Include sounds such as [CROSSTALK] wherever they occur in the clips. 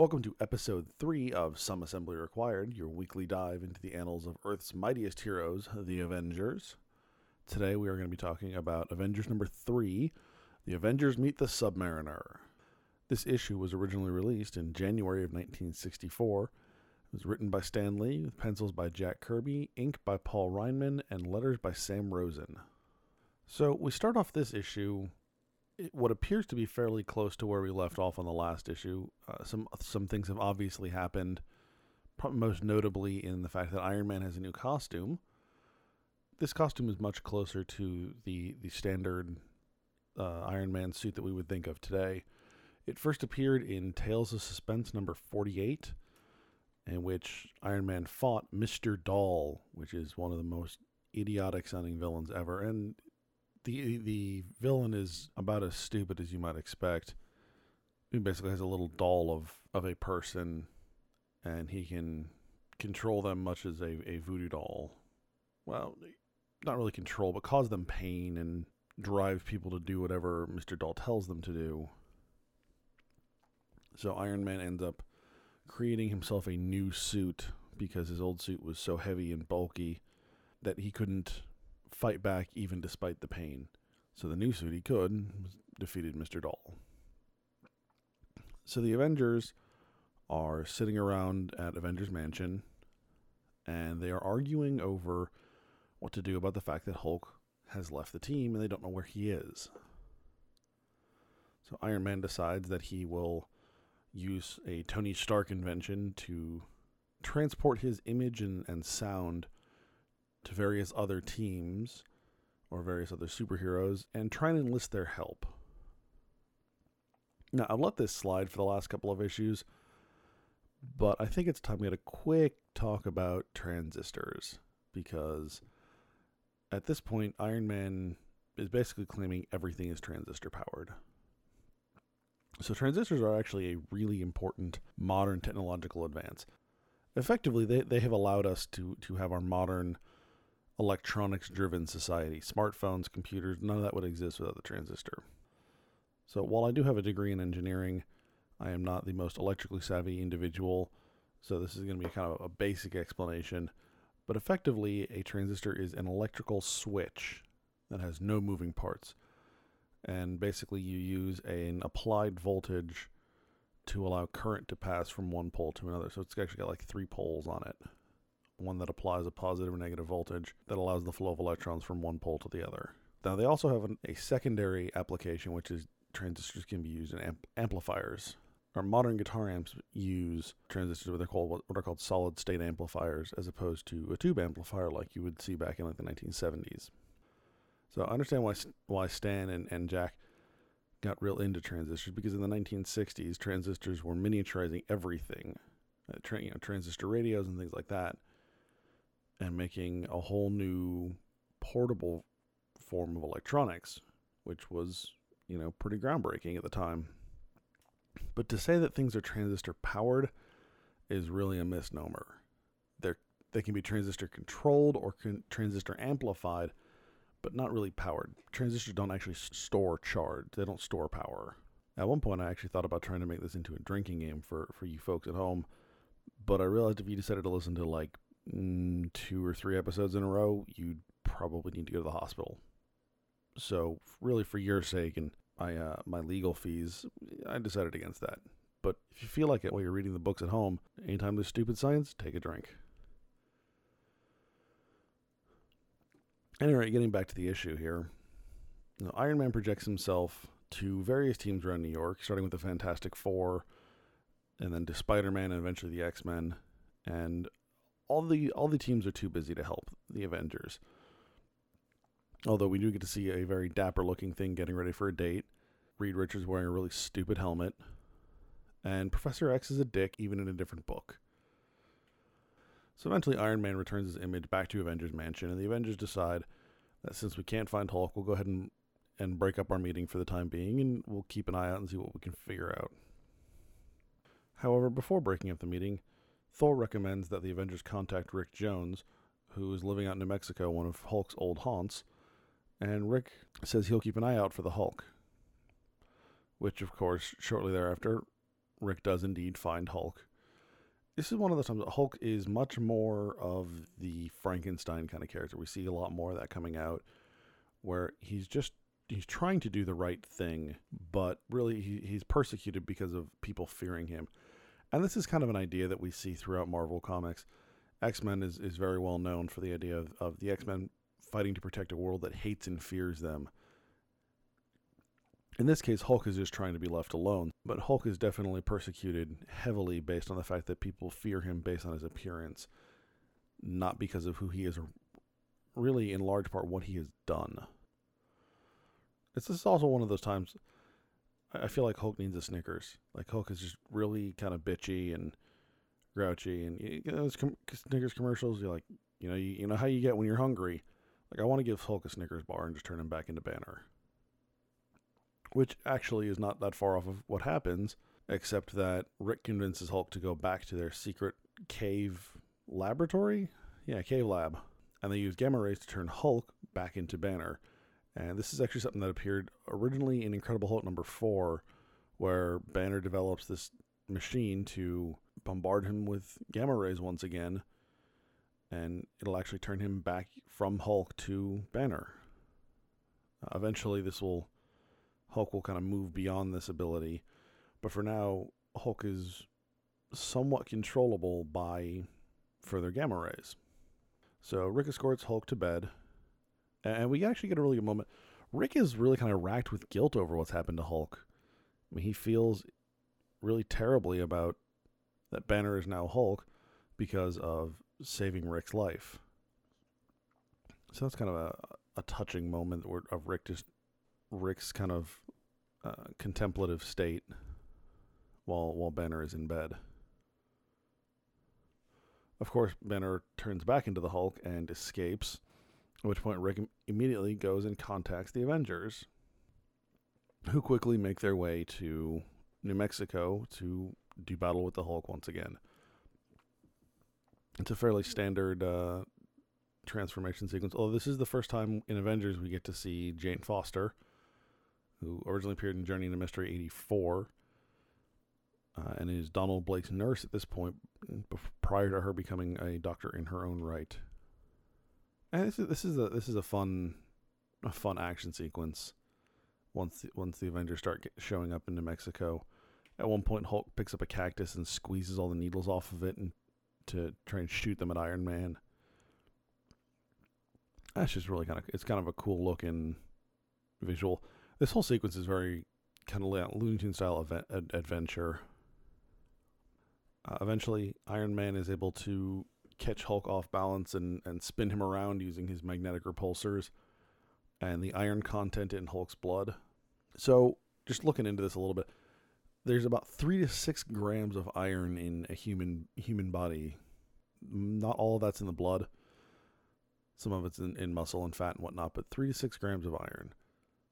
Welcome to episode 3 of Some Assembly Required, your weekly dive into the annals of Earth's mightiest heroes, the Avengers. Today we are going to be talking about Avengers number 3 The Avengers Meet the Submariner. This issue was originally released in January of 1964. It was written by Stan Lee, with pencils by Jack Kirby, ink by Paul Reinman, and letters by Sam Rosen. So we start off this issue what appears to be fairly close to where we left off on the last issue. Uh, some some things have obviously happened, most notably in the fact that Iron Man has a new costume. This costume is much closer to the the standard uh, Iron Man suit that we would think of today. It first appeared in Tales of Suspense number 48, in which Iron Man fought Mr. Doll, which is one of the most idiotic sounding villains ever. And the the villain is about as stupid as you might expect. He basically has a little doll of, of a person, and he can control them much as a, a voodoo doll. Well, not really control, but cause them pain and drive people to do whatever Mr. Doll tells them to do. So Iron Man ends up creating himself a new suit because his old suit was so heavy and bulky that he couldn't fight back even despite the pain. So the new suit he could defeated Mr. Doll. So the Avengers are sitting around at Avengers Mansion and they are arguing over what to do about the fact that Hulk has left the team and they don't know where he is. So Iron Man decides that he will use a Tony Stark invention to transport his image and, and sound to various other teams or various other superheroes and try and enlist their help. Now, I've let this slide for the last couple of issues, but I think it's time we had a quick talk about transistors because at this point, Iron Man is basically claiming everything is transistor powered. So, transistors are actually a really important modern technological advance. Effectively, they, they have allowed us to, to have our modern electronics driven society. Smartphones, computers, none of that would exist without the transistor. So while I do have a degree in engineering, I am not the most electrically savvy individual. So this is going to be kind of a basic explanation. But effectively, a transistor is an electrical switch that has no moving parts. And basically, you use an applied voltage to allow current to pass from one pole to another. So it's actually got like three poles on it one that applies a positive or negative voltage that allows the flow of electrons from one pole to the other. Now, they also have an, a secondary application, which is transistors can be used in amp- amplifiers. Our modern guitar amps use transistors, what they're called what are called solid state amplifiers, as opposed to a tube amplifier like you would see back in like the 1970s. So I understand why why Stan and, and Jack got real into transistors because in the 1960s transistors were miniaturizing everything, uh, tra- you know, transistor radios and things like that and making a whole new portable form of electronics, which was, you know, pretty groundbreaking at the time. But to say that things are transistor powered is really a misnomer. They're, they can be transistor controlled or con- transistor amplified, but not really powered. Transistors don't actually store charge, they don't store power. At one point, I actually thought about trying to make this into a drinking game for, for you folks at home, but I realized if you decided to listen to like two or three episodes in a row, you'd probably need to go to the hospital. So, really, for your sake and my uh, my legal fees, I decided against that. But if you feel like it while you're reading the books at home, anytime there's stupid science, take a drink. Anyway, getting back to the issue here, Iron Man projects himself to various teams around New York, starting with the Fantastic Four, and then to Spider Man, and eventually the X Men. And all the all the teams are too busy to help the Avengers. Although we do get to see a very dapper looking thing getting ready for a date. Reed Richards wearing a really stupid helmet. And Professor X is a dick even in a different book. So eventually, Iron Man returns his image back to Avengers Mansion, and the Avengers decide that since we can't find Hulk, we'll go ahead and, and break up our meeting for the time being, and we'll keep an eye out and see what we can figure out. However, before breaking up the meeting, Thor recommends that the Avengers contact Rick Jones, who is living out in New Mexico, one of Hulk's old haunts, and Rick says he'll keep an eye out for the Hulk. Which, of course, shortly thereafter, Rick does indeed find Hulk. This is one of the times that Hulk is much more of the Frankenstein kind of character. We see a lot more of that coming out, where he's just he's trying to do the right thing, but really he, he's persecuted because of people fearing him. And this is kind of an idea that we see throughout Marvel comics. X Men is, is very well known for the idea of, of the X Men fighting to protect a world that hates and fears them. In this case, Hulk is just trying to be left alone, but Hulk is definitely persecuted heavily based on the fact that people fear him based on his appearance, not because of who he is, or really in large part what he has done. This is also one of those times I feel like Hulk needs a Snickers. Like Hulk is just really kind of bitchy and grouchy, and you know those com- Snickers commercials. You're like, you know, you, you know how you get when you're hungry. Like I want to give Hulk a Snickers bar and just turn him back into Banner which actually is not that far off of what happens, except that Rick convinces Hulk to go back to their secret cave laboratory. Yeah, cave lab. And they use gamma rays to turn Hulk back into Banner. And this is actually something that appeared originally in Incredible Hulk number four, where Banner develops this machine to bombard him with gamma rays once again. And it'll actually turn him back from Hulk to Banner. Uh, eventually, this will Hulk will kind of move beyond this ability. But for now, Hulk is somewhat controllable by further gamma rays. So Rick escorts Hulk to bed, and we actually get a really good moment. Rick is really kind of racked with guilt over what's happened to Hulk. I mean, he feels really terribly about that Banner is now Hulk because of saving Rick's life. So that's kind of a, a touching moment of Rick just Rick's kind of uh, contemplative state while while Banner is in bed. Of course, Banner turns back into the Hulk and escapes, at which point Rick immediately goes and contacts the Avengers, who quickly make their way to New Mexico to do battle with the Hulk once again. It's a fairly standard uh, transformation sequence, although this is the first time in Avengers we get to see Jane Foster who originally appeared in Journey into Mystery 84 uh, and is Donald Blake's nurse at this point, prior to her becoming a doctor in her own right. And this is this is a this is a fun a fun action sequence. Once the, once the Avengers start get, showing up in New Mexico, at one point Hulk picks up a cactus and squeezes all the needles off of it and to try and shoot them at Iron Man. That's just really kind of it's kind of a cool looking visual. This whole sequence is very kind of Looney Tune style event, ad- adventure. Uh, eventually, Iron Man is able to catch Hulk off balance and, and spin him around using his magnetic repulsors and the iron content in Hulk's blood. So, just looking into this a little bit, there's about three to six grams of iron in a human human body. Not all of that's in the blood. Some of it's in, in muscle and fat and whatnot, but three to six grams of iron.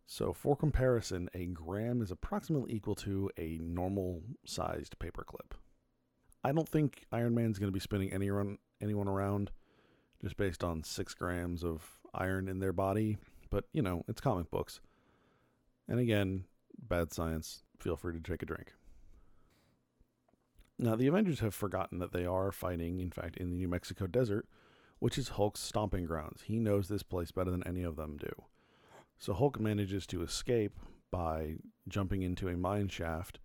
So, for comparison, a gram is approximately equal to a normal sized paperclip. I don't think Iron Man's going to be spinning anyone, anyone around just based on six grams of iron in their body, but you know, it's comic books. And again, bad science. Feel free to take a drink. Now, the Avengers have forgotten that they are fighting, in fact, in the New Mexico desert, which is Hulk's stomping grounds. He knows this place better than any of them do. So Hulk manages to escape by jumping into a mine shaft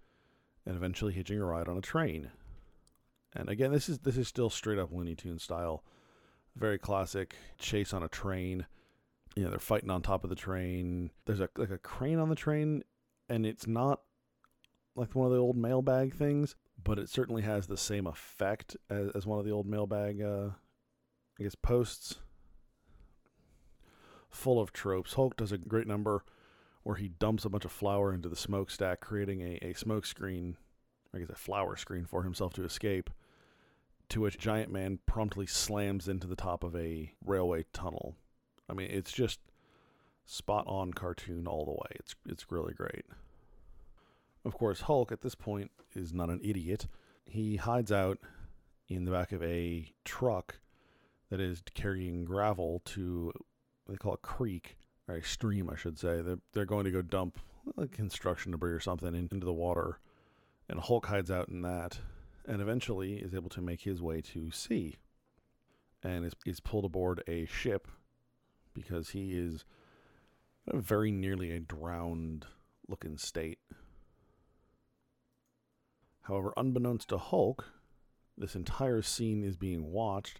and eventually hitching a ride on a train. And again, this is this is still straight up Looney Tune style, very classic chase on a train. You know, they're fighting on top of the train. There's a like a crane on the train, and it's not like one of the old mailbag things, but it certainly has the same effect as, as one of the old mailbag, uh, I guess, posts full of tropes. Hulk does a great number where he dumps a bunch of flour into the smokestack, creating a, a smoke screen, I guess a flower screen for himself to escape to which Giant Man promptly slams into the top of a railway tunnel. I mean, it's just spot on cartoon all the way. It's it's really great. Of course, Hulk at this point is not an idiot. He hides out in the back of a truck that is carrying gravel to they call it creek or a stream, I should say. They're, they're going to go dump construction debris or something in, into the water, and Hulk hides out in that, and eventually is able to make his way to sea, and is is pulled aboard a ship because he is in a very nearly a drowned looking state. However, unbeknownst to Hulk, this entire scene is being watched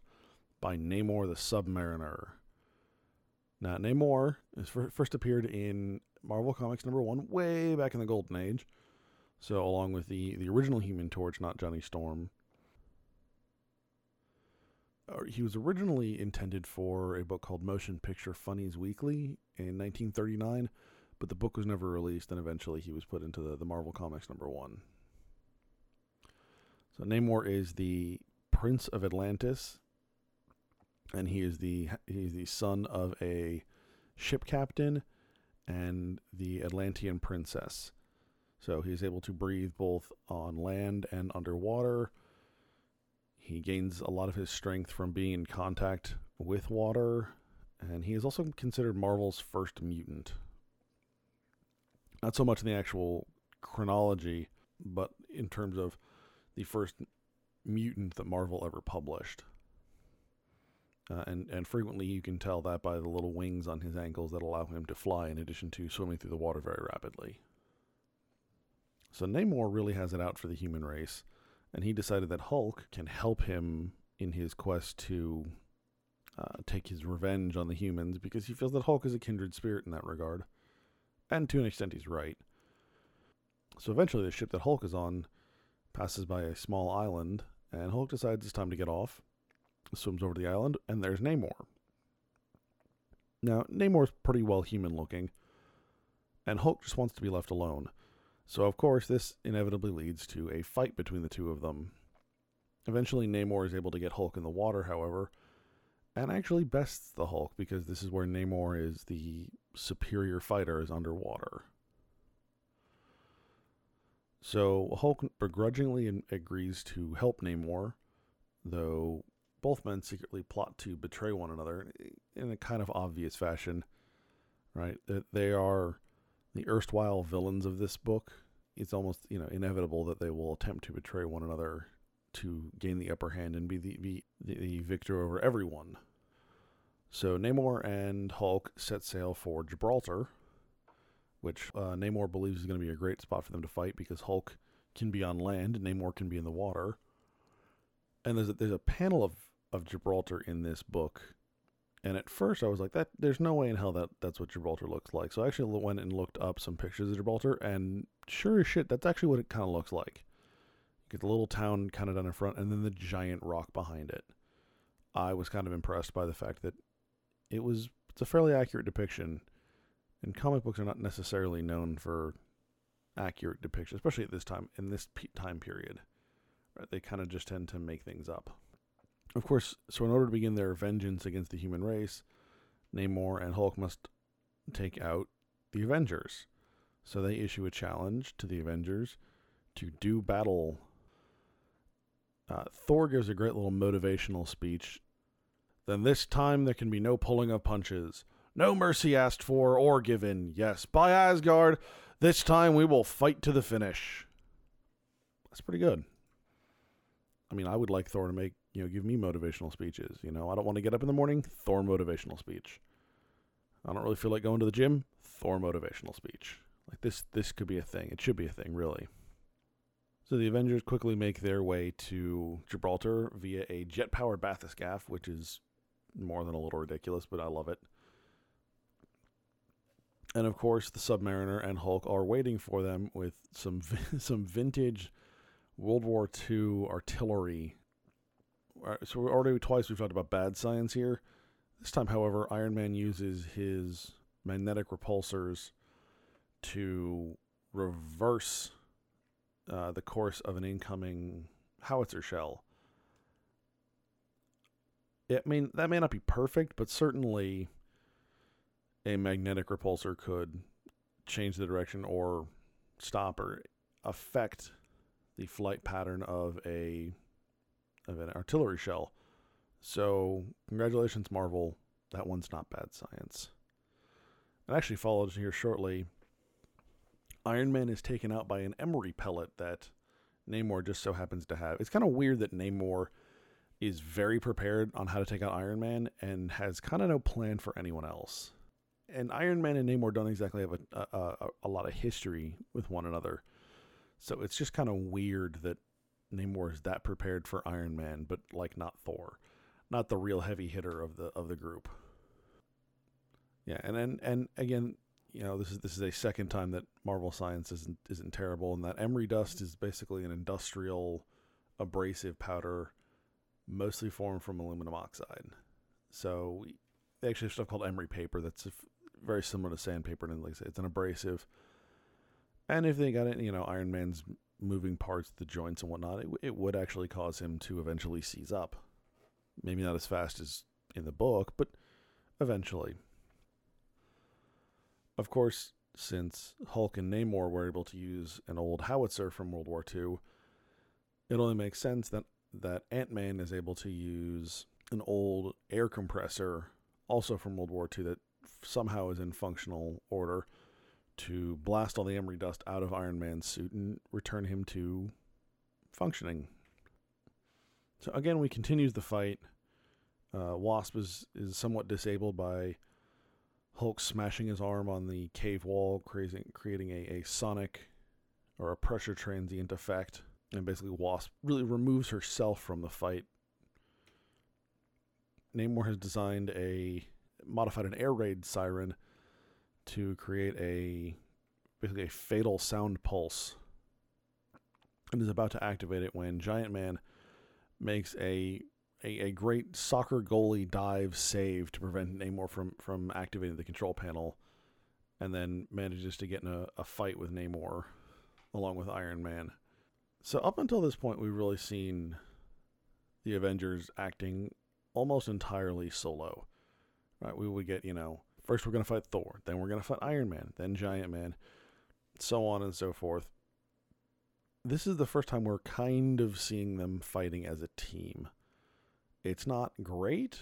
by Namor the Submariner. Now, Namor first appeared in Marvel Comics number one, way back in the Golden Age. So, along with the, the original Human Torch, not Johnny Storm. Uh, he was originally intended for a book called Motion Picture Funnies Weekly in 1939, but the book was never released, and eventually he was put into the, the Marvel Comics number one. So Namor is the Prince of Atlantis, and he is the he's the son of a ship captain and the Atlantean princess. So he's able to breathe both on land and underwater. He gains a lot of his strength from being in contact with water, and he is also considered Marvel's first mutant. Not so much in the actual chronology, but in terms of the first mutant that Marvel ever published. Uh, and and frequently you can tell that by the little wings on his ankles that allow him to fly, in addition to swimming through the water very rapidly. So Namor really has it out for the human race, and he decided that Hulk can help him in his quest to uh, take his revenge on the humans because he feels that Hulk is a kindred spirit in that regard, and to an extent he's right. So eventually, the ship that Hulk is on passes by a small island, and Hulk decides it's time to get off. Swims over to the island, and there's Namor. Now, Namor's pretty well human looking, and Hulk just wants to be left alone. So, of course, this inevitably leads to a fight between the two of them. Eventually, Namor is able to get Hulk in the water, however, and actually bests the Hulk because this is where Namor is the superior fighter, is underwater. So Hulk begrudgingly agrees to help Namor, though both men secretly plot to betray one another in a kind of obvious fashion, right? That they are the erstwhile villains of this book. It's almost you know inevitable that they will attempt to betray one another to gain the upper hand and be the be the, the victor over everyone. So Namor and Hulk set sail for Gibraltar, which uh, Namor believes is going to be a great spot for them to fight because Hulk can be on land, Namor can be in the water. And there's a, there's a panel of, of Gibraltar in this book. And at first I was like, that there's no way in hell that that's what Gibraltar looks like. So I actually went and looked up some pictures of Gibraltar, and sure as shit, that's actually what it kind of looks like. You get the little town kind of down in front, and then the giant rock behind it. I was kind of impressed by the fact that it was it's a fairly accurate depiction and comic books are not necessarily known for accurate depictions, especially at this time in this time period. Right? They kind of just tend to make things up. Of course, so in order to begin their vengeance against the human race, Namor and Hulk must take out the Avengers. So they issue a challenge to the Avengers to do battle. Uh, Thor gives a great little motivational speech. Then this time there can be no pulling of punches. No mercy asked for or given. Yes, by Asgard, this time we will fight to the finish. That's pretty good. I mean, I would like Thor to make, you know, give me motivational speeches. You know, I don't want to get up in the morning, Thor motivational speech. I don't really feel like going to the gym, Thor motivational speech. Like this this could be a thing. It should be a thing, really. So the Avengers quickly make their way to Gibraltar via a jet-powered bathyscaphe, which is more than a little ridiculous, but I love it. And of course, the Submariner and Hulk are waiting for them with some [LAUGHS] some vintage World War II artillery. So we're already twice we've talked about bad science here. This time, however, Iron Man uses his magnetic repulsors to reverse uh, the course of an incoming howitzer shell. I mean, that may not be perfect, but certainly a magnetic repulsor could change the direction or stop or affect the flight pattern of a of an artillery shell. So, congratulations, Marvel. That one's not bad science. It actually follows here shortly. Iron Man is taken out by an emery pellet that Namor just so happens to have. It's kind of weird that Namor is very prepared on how to take out Iron Man and has kind of no plan for anyone else. And Iron Man and Namor don't exactly have a, a, a, a lot of history with one another. So it's just kind of weird that Namor is that prepared for Iron Man, but like not Thor, not the real heavy hitter of the of the group. Yeah, and and, and again, you know, this is this is a second time that Marvel Science isn't isn't terrible, and that emery dust is basically an industrial abrasive powder, mostly formed from aluminum oxide. So they actually have stuff called emery paper that's very similar to sandpaper, and like I say, it's an abrasive. And if they got it, you know, Iron Man's moving parts, the joints and whatnot, it, it would actually cause him to eventually seize up. Maybe not as fast as in the book, but eventually. Of course, since Hulk and Namor were able to use an old howitzer from World War II, it only makes sense that, that Ant Man is able to use an old air compressor, also from World War II, that somehow is in functional order to blast all the emery dust out of Iron Man's suit and return him to functioning. So again, we continues the fight. Uh, Wasp is, is somewhat disabled by Hulk smashing his arm on the cave wall, creating creating a, a sonic or a pressure transient effect. And basically, Wasp really removes herself from the fight. Namor has designed a modified an air raid siren to create a basically a fatal sound pulse and is about to activate it when Giant Man makes a a, a great soccer goalie dive save to prevent Namor from, from activating the control panel, and then manages to get in a, a fight with Namor along with Iron Man. So, up until this point, we've really seen the Avengers acting almost entirely solo. Right? We would get, you know, first we're going to fight Thor, then we're going to fight Iron Man, then Giant Man, so on and so forth. This is the first time we're kind of seeing them fighting as a team. It's not great,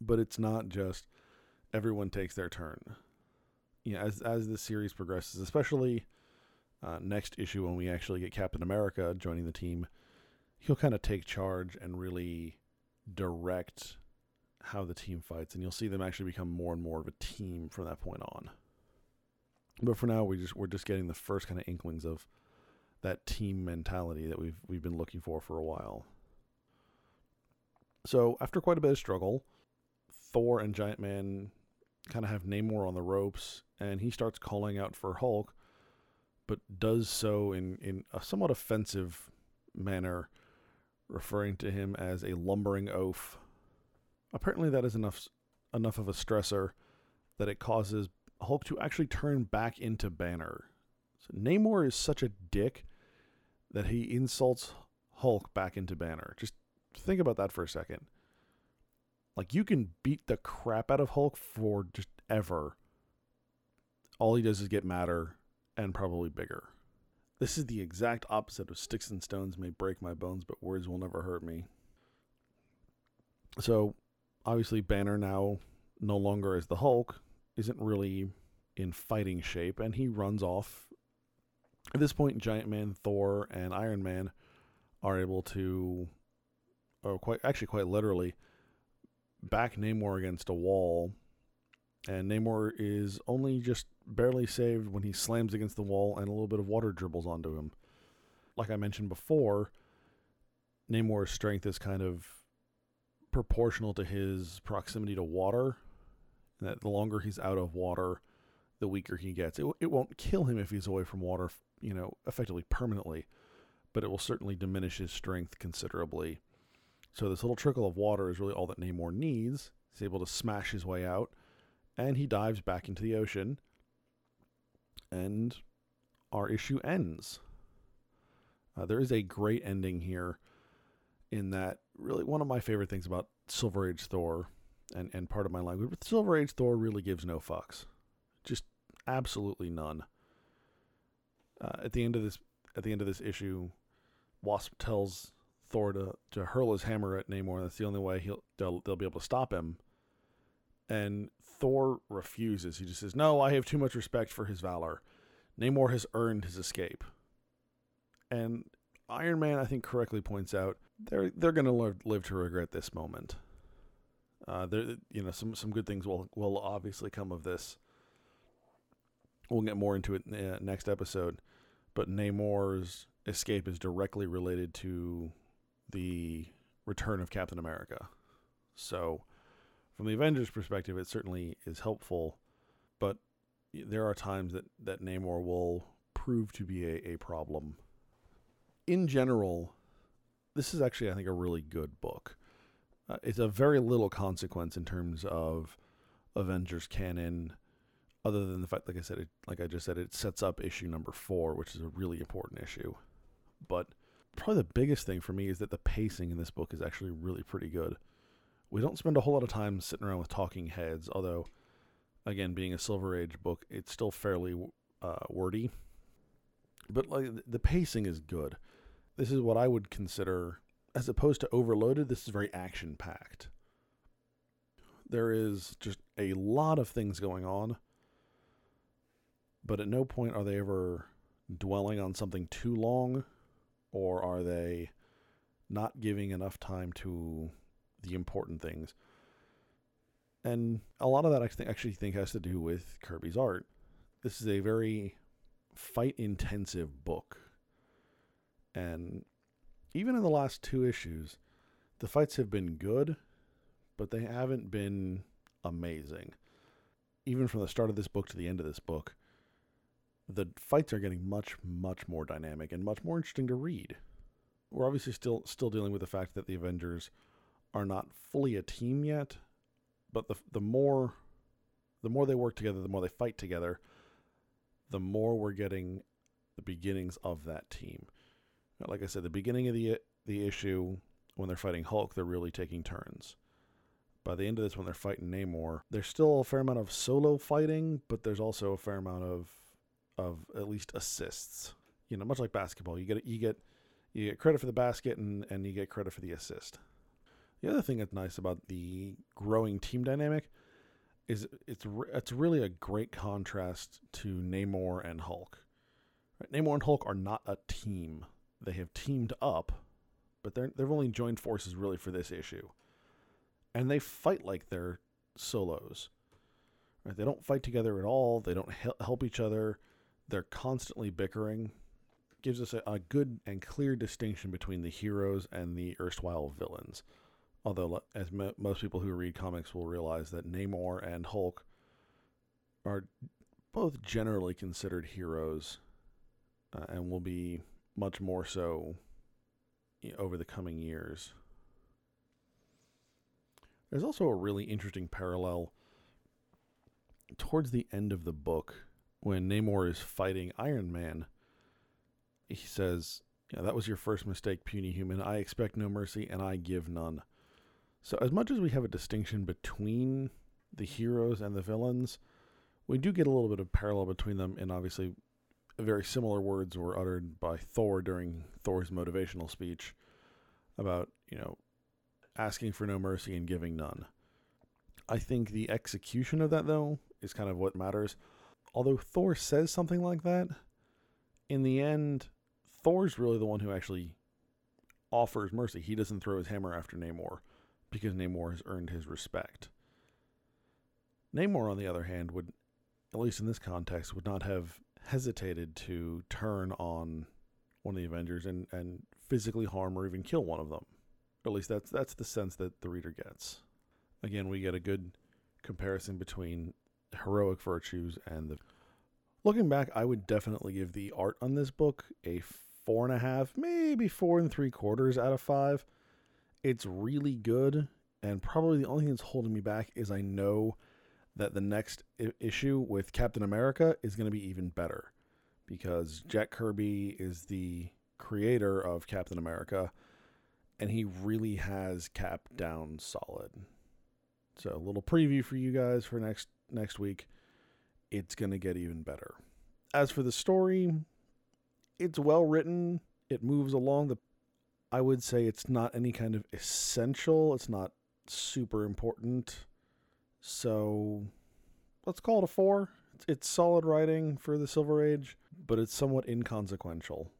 but it's not just everyone takes their turn. You know, as as the series progresses, especially uh, next issue when we actually get Captain America joining the team, he'll kind of take charge and really direct how the team fights, and you'll see them actually become more and more of a team from that point on. But for now, we just we're just getting the first kind of inklings of that team mentality that we've we've been looking for for a while. So after quite a bit of struggle, Thor and Giant Man kind of have Namor on the ropes, and he starts calling out for Hulk, but does so in in a somewhat offensive manner, referring to him as a lumbering oaf. Apparently, that is enough enough of a stressor that it causes Hulk to actually turn back into Banner. So Namor is such a dick that he insults Hulk back into Banner. Just think about that for a second. Like you can beat the crap out of Hulk for just ever. All he does is get madder and probably bigger. This is the exact opposite of sticks and stones may break my bones, but words will never hurt me. So, obviously, Banner now no longer as the Hulk isn't really in fighting shape, and he runs off. At this point, Giant Man, Thor, and Iron Man are able to or quite actually quite literally, back Namor against a wall, and Namor is only just barely saved when he slams against the wall and a little bit of water dribbles onto him. Like I mentioned before, Namor's strength is kind of proportional to his proximity to water. That the longer he's out of water, the weaker he gets. It, it won't kill him if he's away from water, you know, effectively permanently, but it will certainly diminish his strength considerably. So this little trickle of water is really all that Namor needs. He's able to smash his way out, and he dives back into the ocean. And our issue ends. Uh, there is a great ending here in that really one of my favorite things about Silver Age Thor and, and part of my language, but Silver Age Thor really gives no fucks. Just absolutely none. Uh, at the end of this at the end of this issue, Wasp tells Thor to, to hurl his hammer at Namor. That's the only way he'll they'll, they'll be able to stop him. And Thor refuses. He just says, "No, I have too much respect for his valor. Namor has earned his escape." And Iron Man, I think, correctly points out they're they're going to live, to regret this moment. Uh, there, you know, some some good things will will obviously come of this. We'll get more into it uh, next episode, but Namor's escape is directly related to the return of Captain America. So, from the Avengers' perspective, it certainly is helpful, but there are times that that Namor will prove to be a, a problem. In general, this is actually, I think, a really good book. Uh, it's a very little consequence in terms of Avengers canon, other than the fact, like I said, it, like I just said, it sets up issue number four, which is a really important issue. But probably the biggest thing for me is that the pacing in this book is actually really pretty good. We don't spend a whole lot of time sitting around with talking heads, although, again, being a Silver Age book, it's still fairly uh, wordy. But like the pacing is good. This is what I would consider as opposed to overloaded, this is very action packed. There is just a lot of things going on, but at no point are they ever dwelling on something too long, or are they not giving enough time to the important things. And a lot of that I think, actually think has to do with Kirby's art. This is a very fight intensive book. And even in the last two issues, the fights have been good, but they haven't been amazing. Even from the start of this book to the end of this book, the fights are getting much, much more dynamic and much more interesting to read. We're obviously still still dealing with the fact that the Avengers are not fully a team yet, but the the more the more they work together, the more they fight together, the more we're getting the beginnings of that team. Like I said, the beginning of the the issue when they're fighting Hulk, they're really taking turns. By the end of this, when they're fighting Namor, there's still a fair amount of solo fighting, but there's also a fair amount of of at least assists. You know, much like basketball, you get you get you get credit for the basket and and you get credit for the assist. The other thing that's nice about the growing team dynamic is it's it's really a great contrast to Namor and Hulk. Right? Namor and Hulk are not a team they have teamed up, but they're they've only joined forces really for this issue, and they fight like they're solos. Right? They don't fight together at all. They don't help each other. They're constantly bickering. Gives us a, a good and clear distinction between the heroes and the erstwhile villains. Although, as mo- most people who read comics will realize, that Namor and Hulk are both generally considered heroes uh, and will be much more so over the coming years. There's also a really interesting parallel towards the end of the book when Namor is fighting Iron Man. He says, yeah, that was your first mistake, puny human. I expect no mercy and I give none. So, as much as we have a distinction between the heroes and the villains, we do get a little bit of parallel between them, and obviously very similar words were uttered by Thor during Thor's motivational speech about, you know, asking for no mercy and giving none. I think the execution of that, though, is kind of what matters. Although Thor says something like that, in the end, Thor's really the one who actually offers mercy. He doesn't throw his hammer after Namor because Namor has earned his respect. Namor, on the other hand, would, at least in this context, would not have hesitated to turn on one of the Avengers and, and physically harm or even kill one of them. At least that's that's the sense that the reader gets. Again, we get a good comparison between heroic virtues and the. Looking back, I would definitely give the art on this book a four and a half, maybe four and three quarters out of five. It's really good, and probably the only thing that's holding me back is I know that the next I- issue with Captain America is going to be even better because Jack Kirby is the creator of Captain America and he really has Cap down solid. So a little preview for you guys for next next week. It's going to get even better. As for the story, it's well written. It moves along the I would say it's not any kind of essential. It's not super important. So let's call it a 4. It's, it's solid writing for the Silver Age, but it's somewhat inconsequential.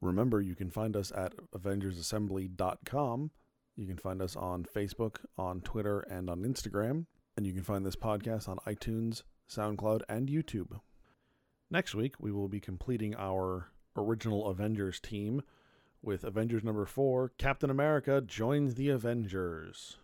Remember, you can find us at AvengersAssembly.com. You can find us on Facebook, on Twitter, and on Instagram. And you can find this podcast on iTunes, SoundCloud, and YouTube. Next week, we will be completing our original Avengers team with Avengers number four Captain America joins the Avengers.